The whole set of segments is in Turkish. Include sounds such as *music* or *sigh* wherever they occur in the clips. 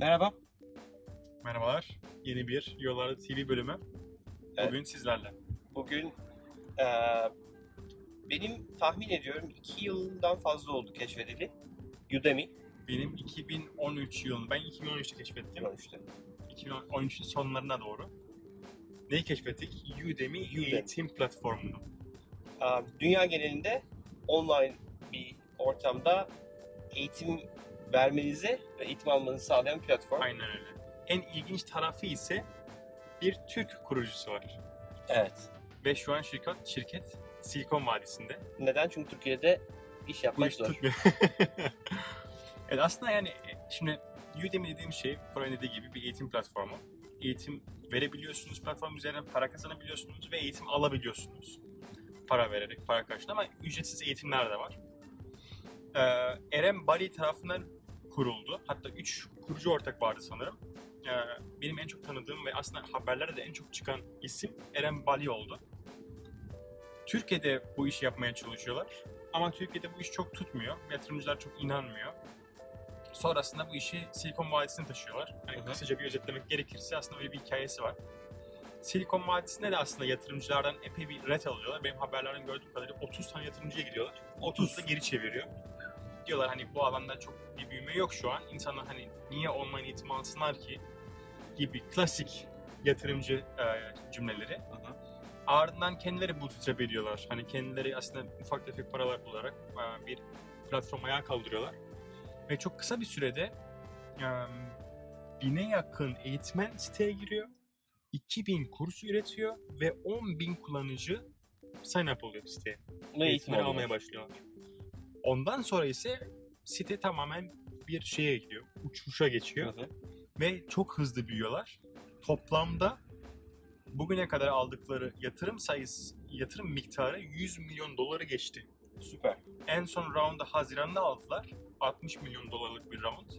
Merhaba. Merhabalar. Yeni bir Yollarda TV bölümü. Evet. Bugün sizlerle. Bugün eee, benim tahmin ediyorum 2 yıldan fazla oldu keşfedildi. Udemy. Benim 2013 yılında, ben 2013'te keşfettim. 2013'te. 2013'ün sonlarına doğru. Neyi keşfettik? Udemy, Udemy. eğitim platformunu. Dünya genelinde online bir ortamda eğitim vermenizi ve eğitim almanızı sağlayan platform. Aynen öyle. En ilginç tarafı ise bir Türk kurucusu var. Evet. Ve şu an şirket, şirket Silikon Vadisi'nde. Neden? Çünkü Türkiye'de iş yapmak iş zor. *laughs* evet aslında yani e, şimdi Udemy dediğim şey Koray dediği gibi bir eğitim platformu. Eğitim verebiliyorsunuz platform üzerinden para kazanabiliyorsunuz ve eğitim alabiliyorsunuz. Para vererek, para karşılığında ama ücretsiz eğitimler de var. Ee, Eren Bari tarafından kuruldu. Hatta 3 kurucu ortak vardı sanırım. Ee, benim en çok tanıdığım ve aslında haberlerde de en çok çıkan isim Eren Bali oldu. Türkiye'de bu işi yapmaya çalışıyorlar. Ama Türkiye'de bu iş çok tutmuyor. Yatırımcılar çok inanmıyor. Sonrasında bu işi Silikon Vadisi'ne taşıyorlar. Hı. kısaca bir özetlemek gerekirse aslında öyle bir hikayesi var. Silikon Vadisi'nde de aslında yatırımcılardan epey bir ret alıyorlar. Benim haberlerden gördüğüm kadarıyla 30 tane yatırımcıya gidiyorlar. 30 da geri çeviriyor. Diyorlar hani bu alanda çok bir büyüme yok şu an. İnsanlar hani niye online eğitim alsınlar ki gibi klasik yatırımcı e, cümleleri. Hı hı. Ardından kendileri bootstrap ediyorlar. Hani kendileri aslında ufak tefek paralar bularak e, bir platform ayağa kaldırıyorlar. Ve çok kısa bir sürede e, bine yakın eğitmen siteye giriyor. 2000 kurs üretiyor ve 10.000 kullanıcı sign up oluyor siteye. Ve eğitim Eğitimleri almaya almaya başlıyorlar. Ondan sonra ise site tamamen bir şeye gidiyor. Uçuşa geçiyor Hı hı. ve çok hızlı büyüyorlar. Toplamda bugüne kadar aldıkları yatırım sayısı, yatırım miktarı 100 milyon doları geçti. Süper. En son round'da Haziran'da aldılar. 60 milyon dolarlık bir round.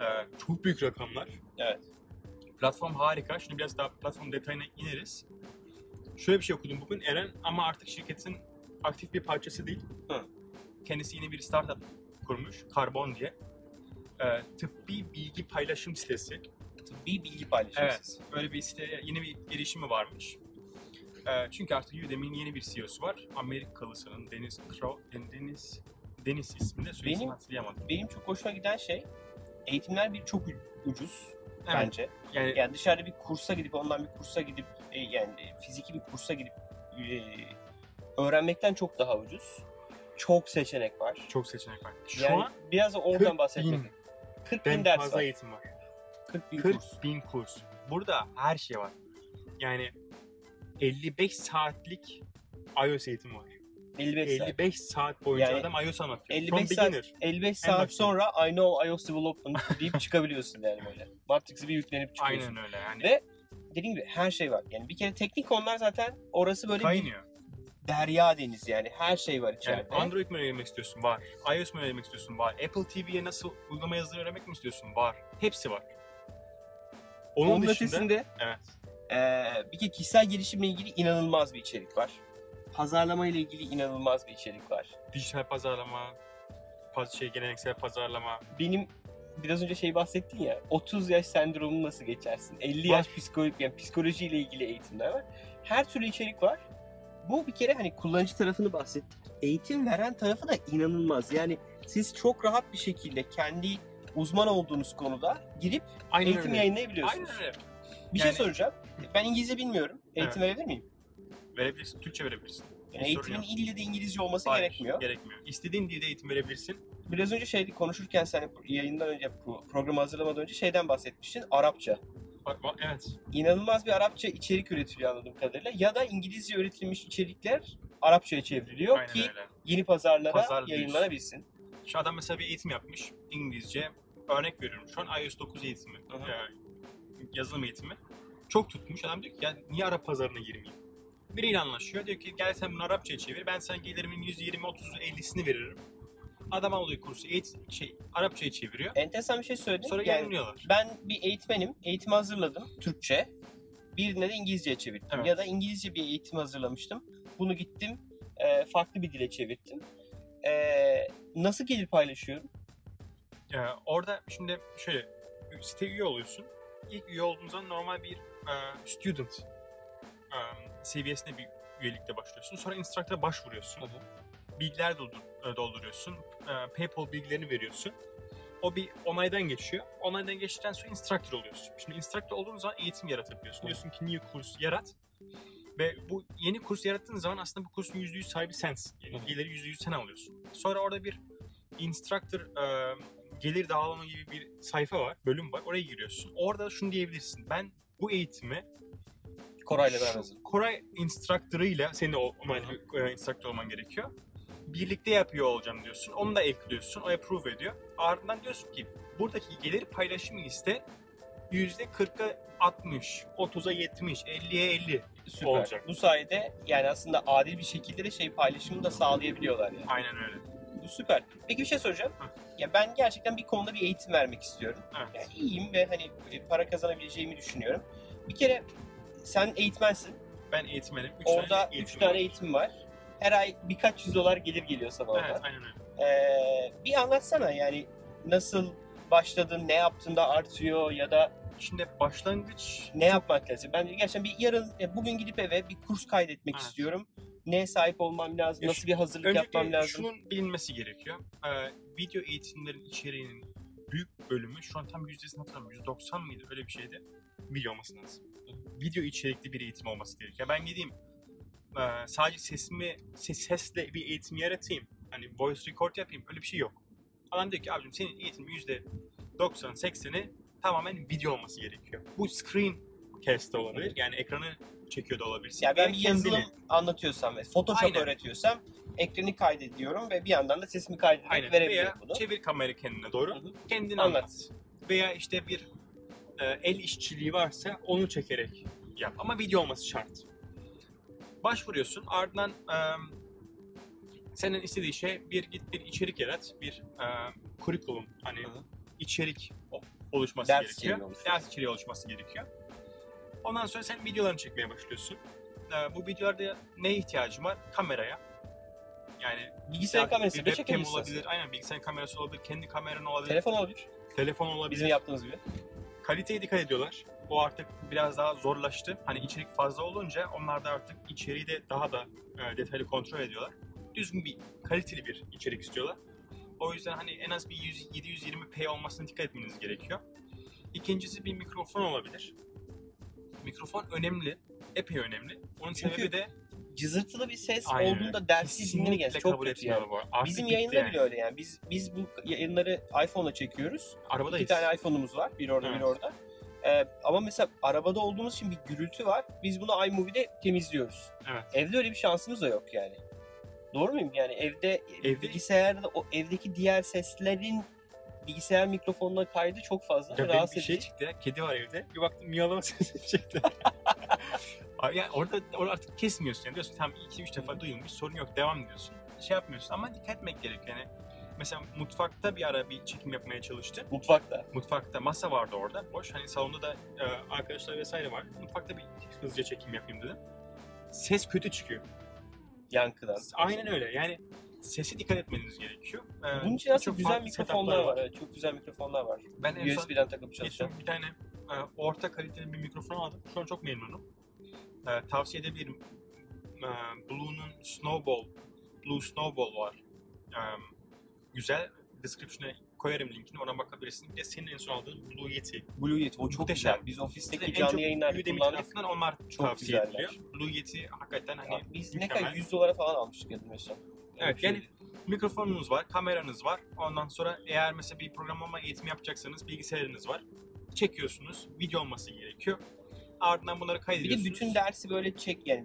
Ee, çok büyük rakamlar. Evet. Platform harika. Şimdi biraz daha platform detayına ineriz. Şöyle bir şey okudum bugün. Eren ama artık şirketin aktif bir parçası değil. Hı. Kendisi yeni bir startup kurmuş. Karbon diye. Ee, tıbbi bilgi paylaşım sitesi. Tıbbi bilgi paylaşıyorsunuz. Evet. Böyle bir site, yeni bir girişimi varmış. Ee, çünkü artık Udemy'nin yeni bir CEO'su var. Amerikalı sanırım Deniz Crow, Deniz Deniz isminde Benim- hatırlayamadım. Benim çok hoşuma giden şey eğitimler bir çok ucuz Evet. bence. Yani Yani dışarıda bir kursa gidip ondan bir kursa gidip e, yani fiziki bir kursa gidip e, öğrenmekten çok daha ucuz. Çok seçenek var. çok seçenek var. Şu yani an biraz da oradan 40 bahsetmek. bin 40 den bin ders fazla var. eğitim var. 40 bin 40 kurs. bin kurs. Burada her şey var. Yani 55 saatlik iOS eğitim var. 55 saat. 55 saat boyunca Yani adam iOS anlatıyor. 55 From saat- beginner. 55 En saat başta. sonra I know iOS development deyip çıkabiliyorsun yani böyle. Matrix'i bir yüklenip çıkıyorsun. Aynen öyle yani. Ve dediğim gibi her şey var. Yani bir kere teknik konular zaten orası böyle Kaynıyor. bir derya deniz yani. Her şey var Yani içeride. Android mi öğrenmek istiyorsun? Var. iOS mu öğrenmek istiyorsun? Var. Apple TV'ye nasıl uygulama yazdığını öğrenmek mi istiyorsun? Var. Hepsi var. Onun, Onun dışında ötesinde evet. Ee, bir kere kişisel gelişimle ilgili inanılmaz bir içerik var. Pazarlama ile ilgili inanılmaz bir içerik var. dijital pazarlama, paz şey geleneksel pazarlama. Benim biraz önce şey bahsettin ya 30 yaş sendromunu nasıl geçersin? 50 Var. yaş psikoloji, yani psikolojiyle ilgili eğitimler var. Her türlü içerik var. Bu bir kere hani kullanıcı tarafını bahsettik. Eğitim veren tarafı da inanılmaz. Yani siz çok rahat bir şekilde kendi uzman olduğunuz konuda girip Aynen eğitim öyle. yayınlayabiliyorsunuz. Aynen öyle. Bir şey Yani- soracağım. Ben İngilizce bilmiyorum. Eğitim verebilir miyim? Verebilirsin. Türkçe verebilirsin. Yani Hiç sorun eğitimin yok. ille de İngilizce olması Hayır, gerekmiyor. Gerekmiyor. İstediğin dilde eğitim verebilirsin. Biraz önce şeydi konuşurken sen yayından önce pro- programı hazırlamadan önce şeyden bahsetmiştin. Arapça. Bak, bak, evet. İnanılmaz bir Arapça içerik üretiliyor anladığım kadarıyla. Ya da İngilizce üretilmiş içerikler Arapçaya çevriliyor Aynen ki öyle. yeni pazarlara Pazarlıyorsun. yayınlanabilsin. Şu adam mesela bir eğitim yapmış. İngilizce. Örnek veriyorum. Şu an iOS 9 eğitimi. Hı. yani yazılım eğitimi. Çok tutmuş. Adam diyor ki ya niye Arap pazarına girmeyeyim? Biriyle anlaşıyor. Diyor ki gel sen bunu Arapçaya çevir. Ben sana gelirimin %20, 30'u, 50'sini veririm. Adam alıyor kursu. Eğit şey, Arapçaya çeviriyor. Enteresan bir şey söyledin. Sonra Yani yayınlıyorlar. ben bir eğitmenim. Eğitimi hazırladım Türkçe. Birine de İngilizceye çevirdim. Evet. Ya da İngilizce bir eğitim hazırlamıştım. Bunu gittim e, farklı bir dile çevirttim. E, nasıl gelir paylaşıyorum? Ee, orada şimdi şöyle site üye oluyorsun. İlk üye olduğun zaman normal bir e, student e, seviyesinde bir üyelikle başlıyorsun. Sonra instructor'a başvuruyorsun. Bilgiler doldur, e, dolduruyorsun. E, PayPal bilgilerini veriyorsun. O bir onaydan geçiyor. Onaydan geçtikten sonra instructor oluyorsun. Şimdi instructor olduğun zaman eğitim yaratabiliyorsun. Diyorsun ki new kurs yarat. Ve bu yeni kurs yarattığın zaman aslında bu kursun %100 sahibi sensin. Yani Hı hı. bilgileri %100 sen alıyorsun. Sonra orada bir instructor e, gelir dağılımı gibi bir sayfa var, bölüm var. Oraya giriyorsun. Orada şunu diyebilirsin. Ben bu eğitimi Koray'la beraber. Koray instructor'ıyla senin o onaylı bir e, instructor olman gerekiyor. Birlikte yapıyor olacağım diyorsun. Onu da ekliyorsun. O approve ediyor. Ardından diyorsun ki buradaki gelir paylaşımı iste %40'a 60, 30'a 70, 50'ye 50 Süper. olacak. Bu sayede yani aslında adil bir şekilde de şey paylaşımını da sağlayabiliyorlar yani. Aynen öyle. Bu süper. Peki bir şey soracağım. Hı. Ya ben gerçekten bir konuda bir eğitim vermek istiyorum. Evet. Yani iyiyim ve hani e, para kazanabileceğimi düşünüyorum. Bir kere sen eğitmensin. Ben eğitmenim. Üç Orada tane 3 eğitim tane var. eğitim var. Her ay birkaç yüz dolar gelir geliyor sana oradan. Evet, aynen öyle. Ee, bir anlatsana yani nasıl başladın, ne yaptın da artıyor ya da Şimdi başlangıç ne yapmak lazım? Ben gerçekten bir yarın, e, bugün gidip eve bir kurs kaydetmek Evet. istiyorum. Neye sahip olmam lazım? Ya Nasıl bir hazırlık Öncelikle yapmam lazım? şunun bilinmesi gerekiyor. Ee, video eğitimlerin içeriğinin büyük bölümü şu an tam yüzdesini hatırlamıyorum. 190 mıydı öyle bir şeydi. Video olması lazım. Video içerikli bir eğitim olması gerekiyor. Ben gideyim e, sadece sesimi ses, sesle bir eğitim yaratayım. Hani voice record yapayım öyle bir şey yok. Adam diyor ki abicim senin eğitimin yüzde 90-80'i tamamen video olması gerekiyor. Bu screen cast de olabilir. Yani ekranı çekiyor da olabilirsin. Yani ben bir yazılım kendini- anlatıyorsam ve Photoshop Aynen. öğretiyorsam ekranı kaydediyorum ve bir yandan da sesimi kaydederek Aynen. verebilirim Veya bunu. çevir kamerayı kendine doğru. Hı hı. Kendini Anlat. anlat. Veya işte bir e, el işçiliği varsa onu çekerek yap. Ama video olması şart. Başvuruyorsun. Ardından e, senin istediği şey bir git bir içerik yarat. Bir e, curriculum hani Hı hı. içerik oluşması Ders gerekiyor. içeriği. Ders içeriği oluşması gerekiyor. Ondan sonra sen videolarını çekmeye başlıyorsun. E, bu videolarda neye ihtiyacın var? Kameraya. Yani Bilgisayar ya kamerası da çekebilirsin. olabilir. Aynen bilgisayar kamerası olabilir. Kendi kameran olabilir. Telefon olabilir. telefon olabilir. Bizim yaptığımız gibi. Kaliteye dikkat ediyorlar. O artık biraz daha zorlaştı. Hani içerik fazla olunca onlar da artık içeriği de daha da e, detaylı kontrol ediyorlar. Düzgün bir, kaliteli bir içerik istiyorlar. O yüzden hani en az bir 100, 720p olmasına dikkat etmeniz gerekiyor. İkincisi bir mikrofon olabilir. Mikrofon önemli. Epey önemli. Onun Çünkü sebebi de Cızırtılı bir ses Aynen olduğunda dersi dinlemeyeceğiz. Çok kabul kötü yani. bu. Artık Bizim yayında yani. bile öyle yani. Biz biz bu yayınları iPhone'la çekiyoruz. Arabadayız. İki tane iPhone'umuz var. Biri orada, Evet. orada. Ee, ama mesela arabada olduğumuz için bir gürültü var. Biz bunu iMovie'de temizliyoruz. Evet. Evde öyle bir şansımız da yok yani. Doğru muyum? Yani evde, Evde- bilgisayarda da o evdeki diğer seslerin bilgisayar mikrofonuna kaydı çok fazla. Ya rahatsız bir şey edici. çıktı ya. Kedi var evde. Bir baktım miyavlama sesi çıktı. *laughs* Yani orada, orada artık kesmiyorsun. Yani diyorsun tamam 2-3 defa duyulmuş sorun yok devam diyorsun. Şey yapmıyorsun ama dikkat etmek gerekiyor. Yani mesela mutfakta bir ara bir çekim yapmaya çalıştı. Mutfakta. Mutfakta masa vardı orada boş. Hani salonda da e, arkadaşlar vesaire var. Mutfakta bir hızlıca çekim yapayım dedim. Ses kötü çıkıyor. Yankıdan. Aynen öyle. Yani sese dikkat etmeniz gerekiyor. Ee, Bunun için aslında çok güzel mikrofonlar var. Evet, çok güzel mikrofonlar var. Ben USB'den takıp çalışan. Geçen bir tane e, orta kaliteli bir mikrofon aldım. Şu an çok memnunum. E, tavsiye edebilirim. E, Blue'nun Snowball, Blue Snowball var. E, güzel. Description'a koyarım linkini. Oradan bakabilirsin. Bir de senin en son aldığın Blue Yeti. Blue Yeti o çok Muhteşem. güzel. Biz ofisteki En canlı çok yayınlarda kullandık. tarafından onlar Çok tavsiye güzeller. ediliyor. Blue Yeti hakikaten hani Biz ne mükemmel. kadar 100 dolara falan almıştık yanılmıyorsam. Evet yani mikrofonunuz var, kameranız var. Ondan sonra eğer mesela bir programlama eğitimi yapacaksanız bilgisayarınız var. Çekiyorsunuz. Video olması gerekiyor. Ardından bunları Bir kaydediyorsunuz. de bütün dersi böyle çek yani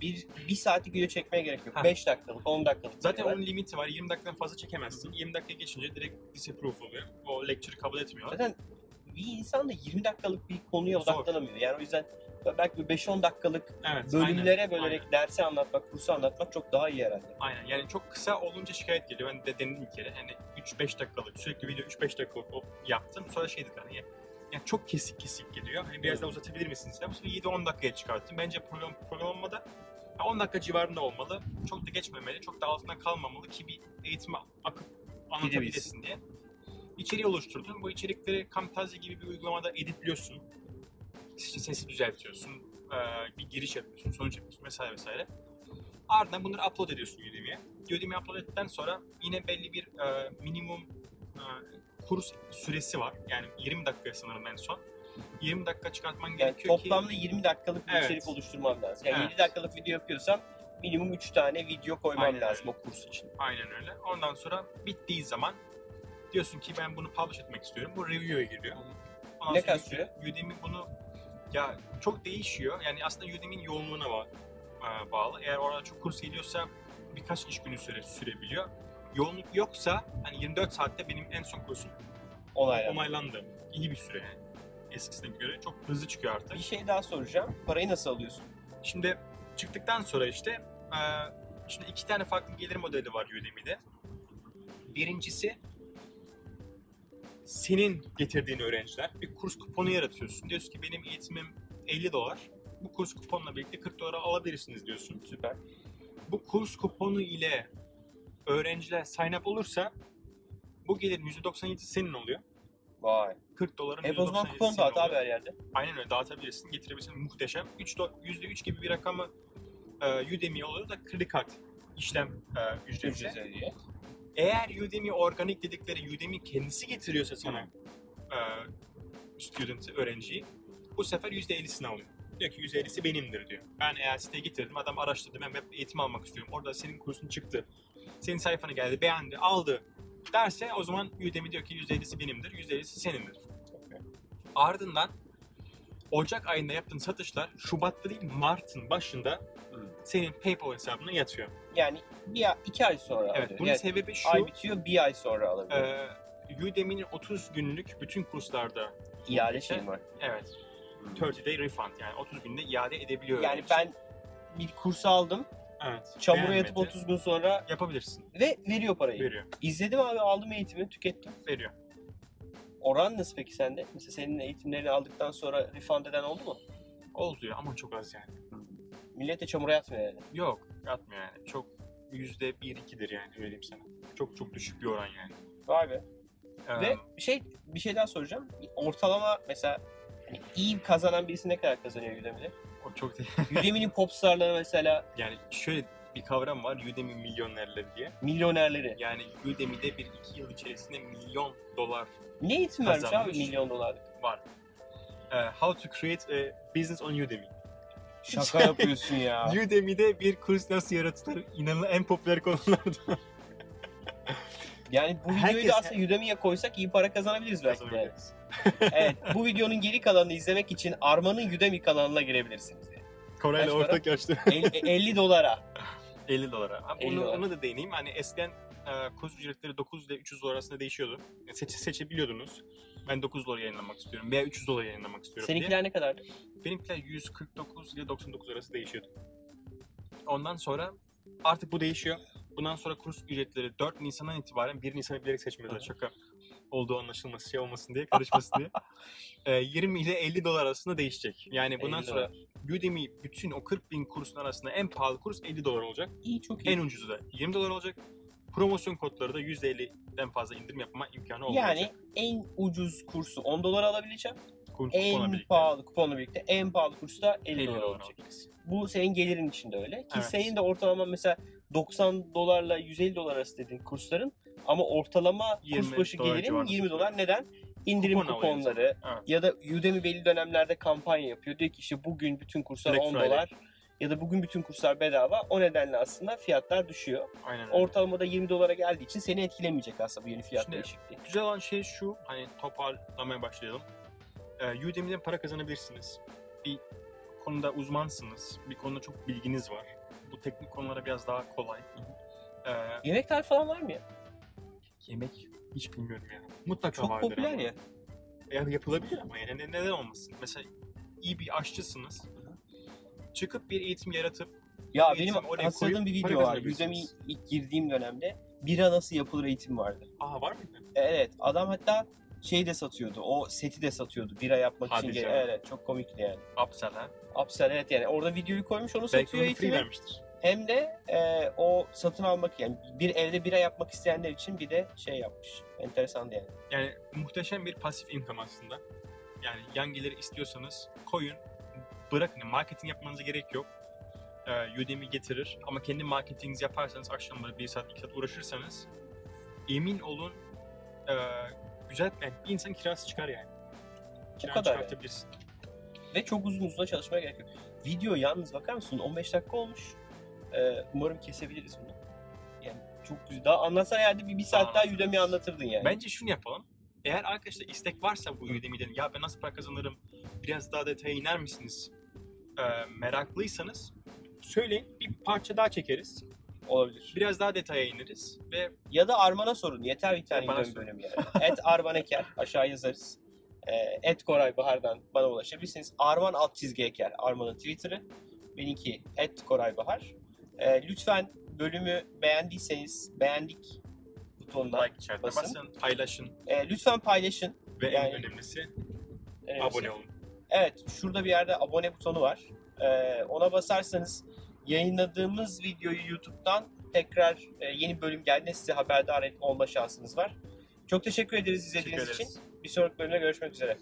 bir, bir saatlik video çekmeye gerek yok. Ha. 5 dakikalık, 10 dakikalık. Zaten onun limiti var. 20 dakikadan fazla çekemezsin. 20 dakika geçince direkt disapprove oluyor. O lecture'ı kabul etmiyorlar. Zaten bir insan da 20 dakikalık bir konuya Zor. odaklanamıyor. Yani o yüzden belki bir 5-10 dakikalık Evet. bölümlere aynen, bölerek aynen. dersi anlatmak, kursu anlatmak çok daha iyi herhalde. Aynen. Yani çok kısa olunca şikayet geliyor. Ben de denedim bir kere. Yani 3-5 dakikalık sürekli video 3-5 dakikalık yaptım. Sonra şey dedi hani yani çok kesik kesik gidiyor. Hani biraz daha uzatabilir misiniz? Ya bu sefer 7-10 dakikaya çıkarttım. Bence program, programlamada Ya 10 dakika civarında olmalı. Çok da geçmemeli, çok da altından kalmamalı ki bir eğitime akıp anlatabilesin diye. İçeriği oluşturdum. Bu içerikleri Camtasia gibi bir uygulamada editliyorsun. Sesi düzeltiyorsun. Bir giriş yapıyorsun, sonuç yapıyorsun vesaire vesaire. Ardından bunları upload ediyorsun Udemy'ye. Udemy'ye upload ettikten sonra yine belli bir minimum kurs süresi var. Yani 20 dakika sanırım en son. 20 dakika çıkartman Yani gerekiyor ki... toplamda 20 dakikalık bir Evet. içerik oluşturmam lazım. Yani Evet. 7 dakikalık video yapıyorsam minimum 3 tane video koymam Aynen lazım öyle. o kurs için. Aynen öyle. Ondan sonra bittiği zaman diyorsun ki ben bunu publish etmek istiyorum. Bu review'a giriyor. Ondan Ne kadar sürüyor? Udemy bunu ya çok değişiyor. Yani aslında Udemy'nin yoğunluğuna e, bağlı. Eğer orada çok kurs geliyorsa birkaç iş günü süre sürebiliyor. Yoğunluk yoksa hani 24 saatte benim en son kursum Olaylar. onaylandı. İyi bir süre yani. Eskisine göre çok hızlı çıkıyor artık. Bir şey daha soracağım. Parayı nasıl alıyorsun? Şimdi çıktıktan sonra işte e, şimdi iki tane farklı gelir modeli var Udemy'de. Birincisi senin getirdiğin öğrenciler bir kurs kuponu yaratıyorsun. Diyorsun ki benim eğitimim 50 dolar. Bu kurs kuponla birlikte 40 dolara alabilirsiniz diyorsun. Süper. Bu kurs kuponu ile öğrenciler sign up olursa bu gelirin %97'si senin oluyor. Vay. 40 doların Hep o zaman %97'si kupon dağıt abi her yerde. Aynen öyle dağıtabilirsin, getirebilirsin. Muhteşem. 3 do- %3 gibi bir rakamı e, Udemy oluyor da kredi kart işlem e, ücreti. Ücret ödüyor. Eğer Udemy organik dedikleri Udemy kendisi getiriyorsa sana e, student, öğrenciyi bu sefer %50'sini alıyor. Diyor ki %50'si benimdir diyor. Ben eğer siteye getirdim, adam araştırdı, ben web eğitim almak istiyorum. Orada senin kursun çıktı. Senin sayfana geldi, beğendi, aldı derse o zaman Udemy diyor ki %50'si benimdir, %50'si senindir. Ardından Ocak ayında yaptığın satışlar Şubat'ta değil Mart'ın başında Hmm. senin PayPal hesabına yatıyor. Yani bir, iki ay sonra Evet, alıyor. bunun Yani sebebi şu. ay bitiyor bir ay sonra alabiliyor. Ee, Udemy'nin 30 günlük bütün kurslarda İade şeyim var. evet 30 day refund yani 30 günde iade edebiliyor. Yani ben bir kurs aldım. Evet, Çamura beğenmedi, yatıp 30 gün sonra yapabilirsin. ve veriyor parayı. Veriyor. İzledim abi aldım eğitimi tükettim. Veriyor. Oran nasıl peki sende? Mesela senin eğitimlerini aldıktan sonra refund eden oldu mu? Oldu ya ama çok az yani. Millet de çamura yatmıyor yani. Yok yapmıyor yani. Çok yüzde bir ikidir yani öyle diyeyim sana. Çok çok düşük bir oran yani. Vay be. Ee, Ve şey bir şey daha soracağım. Ortalama mesela hani iyi kazanan birisi ne kadar kazanıyor Udemy'de? O çok değil. *laughs* Udemy'nin popstarları mesela Yani şöyle bir kavram var Udemy milyonerleri diye. milyonerleri. Yani Udemy'de bir iki yıl içerisinde milyon dolar Ne eğitim vermiş abi Kazanmış. milyon dolarlık? var. Ee, how to create a business on Udemy. Şaka yapıyorsun ya. *laughs* Udemy'de bir kurs nasıl yaratılır? İnanılmaz en popüler konulardan. Yani bu videoyu Herkes- da aslında Udemy'ye koysak iyi para kazanabiliriz belki de. *laughs* Evet bu videonun geri kalanını izlemek için Arman'ın Udemy kanalına girebilirsiniz. Yani. Para? ortak yaşlı. *laughs* El- 50 dolara. 50 dolara. Ama 50 onu, dolar. onu da değineyim. Hani eskiden e, kurs ücretleri 9 ile 300 dolar arasında değişiyordu. Yani Seç, seçebiliyordunuz. Ben 9 dolar yayınlamak istiyorum veya 300 dolar yayınlamak istiyorum diye. Seninkiler ne kadardı? Benimkiler 149 ile 99 arası değişiyordu. Ondan sonra artık bu değişiyor. Bundan sonra kurs ücretleri 4 Nisan'dan itibaren 1 Nisan'ı bilerek seçmiyorlar. Şaka olduğu anlaşılması şey olmasın diye, karışmasın diye. *laughs* E, 20 ile 50 dolar arasında değişecek. Yani bundan 50 sonra Udemy bütün o 40 bin kursun arasında en pahalı kurs 50 dolar olacak. İyi çok iyi. En ucuzu da 20 dolar olacak. Promosyon kodları da %50'den fazla indirim yapma imkanı olacak. yani en ucuz kursu 10 dolara alabileceğim. Kupona En birlikte pahalı kuponla birlikte en pahalı kurs da 50, 50 dolar dolar olacak. olacak. Bu senin gelirin içinde öyle. Ki Evet. senin de ortalama mesela 90 dolarla 150 dolar arası dediğin kursların ama ortalama 20 kurs başı dolar gelirin civarında 20 dolar. Neden? İndirim Kupon kuponları ya da Udemy belli dönemlerde kampanya yapıyor. Diyor ki işte bugün bütün kurslar Black 10 Friday. dolar ya da bugün bütün kurslar bedava. O nedenle aslında fiyatlar düşüyor. Aynen öyle. Ortalamada 20 dolara geldiği için seni etkilemeyecek aslında bu yeni fiyat Şimdi- değişikliği. Güzel olan şey şu, hani toparlamaya başlayalım. Ee, Udemy'den para kazanabilirsiniz. Bir konuda uzmansınız, bir konuda çok bilginiz var. Bu teknik konulara biraz daha kolay. Ee, Yemek tarifi falan var mı ya? yemek hiç bilmiyorum ya. Mutlaka Çok vardır popüler ama. ya. Ya yapılabilir ama yani ne- neden olmasın? Mesela iyi bir aşçısınız. Çıkıp bir eğitim yaratıp Ya Eğitim benim hatırladığım bir video var. Udemy ilk girdiğim dönemde bira nasıl yapılır eğitim vardı. aha var mıydı? Evet adam hatta şeyi de satıyordu. O seti de satıyordu. Bira yapmak Hadi için. canım. Evet çok komikti yani. Upsell ha. Upsell evet yani orada videoyu koymuş onu Belki satıyor onu free eğitimi. vermiştir. Hem de e, o satın almak yani bir evde bira yapmak isteyenler için bir de şey yapmış. Enteresandı yani. Yani muhteşem bir pasif income aslında. Yani yan geliri istiyorsanız koyun. Bırakın yani marketing yapmanıza gerek yok. Ee, Udemy getirir ama kendi marketinginizi yaparsanız akşamları bir saat iki saat uğraşırsanız emin olun e, güzel yani bir insan kirası çıkar yani. Kiranı kadar yani. çıkartabilirsin. Ve çok uzun uzun çalışmaya gerek yok. Video yalnız bakar mısın 15 dakika olmuş. E, umarım kesebiliriz bunu. Yani çok güzel. Daha anlatsan herhalde bir, bir saat daha Anlatırız. Anlatırdın yani. Bence şunu yapalım. Eğer arkadaşlar istek varsa bu Udemy'den ya ben nasıl para kazanırım biraz daha detaya iner misiniz? Ee, meraklıysanız söyleyin bir parça daha çekeriz. olabilir. Biraz daha detaya ineriz ve Ya da Arman'a sorun. Yeter bir tane Bana Udemy sorun. bölümü yani. *laughs* Et Arman Eker. Aşağı yazarız. E, et Koray Bahar'dan bana ulaşabilirsiniz. Arman alt çizgi Eker. Arman'ın Twitter'ı. Benimki et Koray Bahar. E, lütfen bölümü beğendiyseniz beğendik butonuna like basın. basın, paylaşın E, lütfen paylaşın. ve Yani- en önemlisi Önemlisi. abone olun. Evet, şurada bir yerde abone butonu var. Ee, ona basarsanız yayınladığımız videoyu YouTube'dan tekrar e, yeni bölüm geldiğinde size haberdar olma şansınız var. Çok teşekkür ederiz Teşekkür izlediğiniz için. ederiz. Bir sonraki bölümde görüşmek üzere.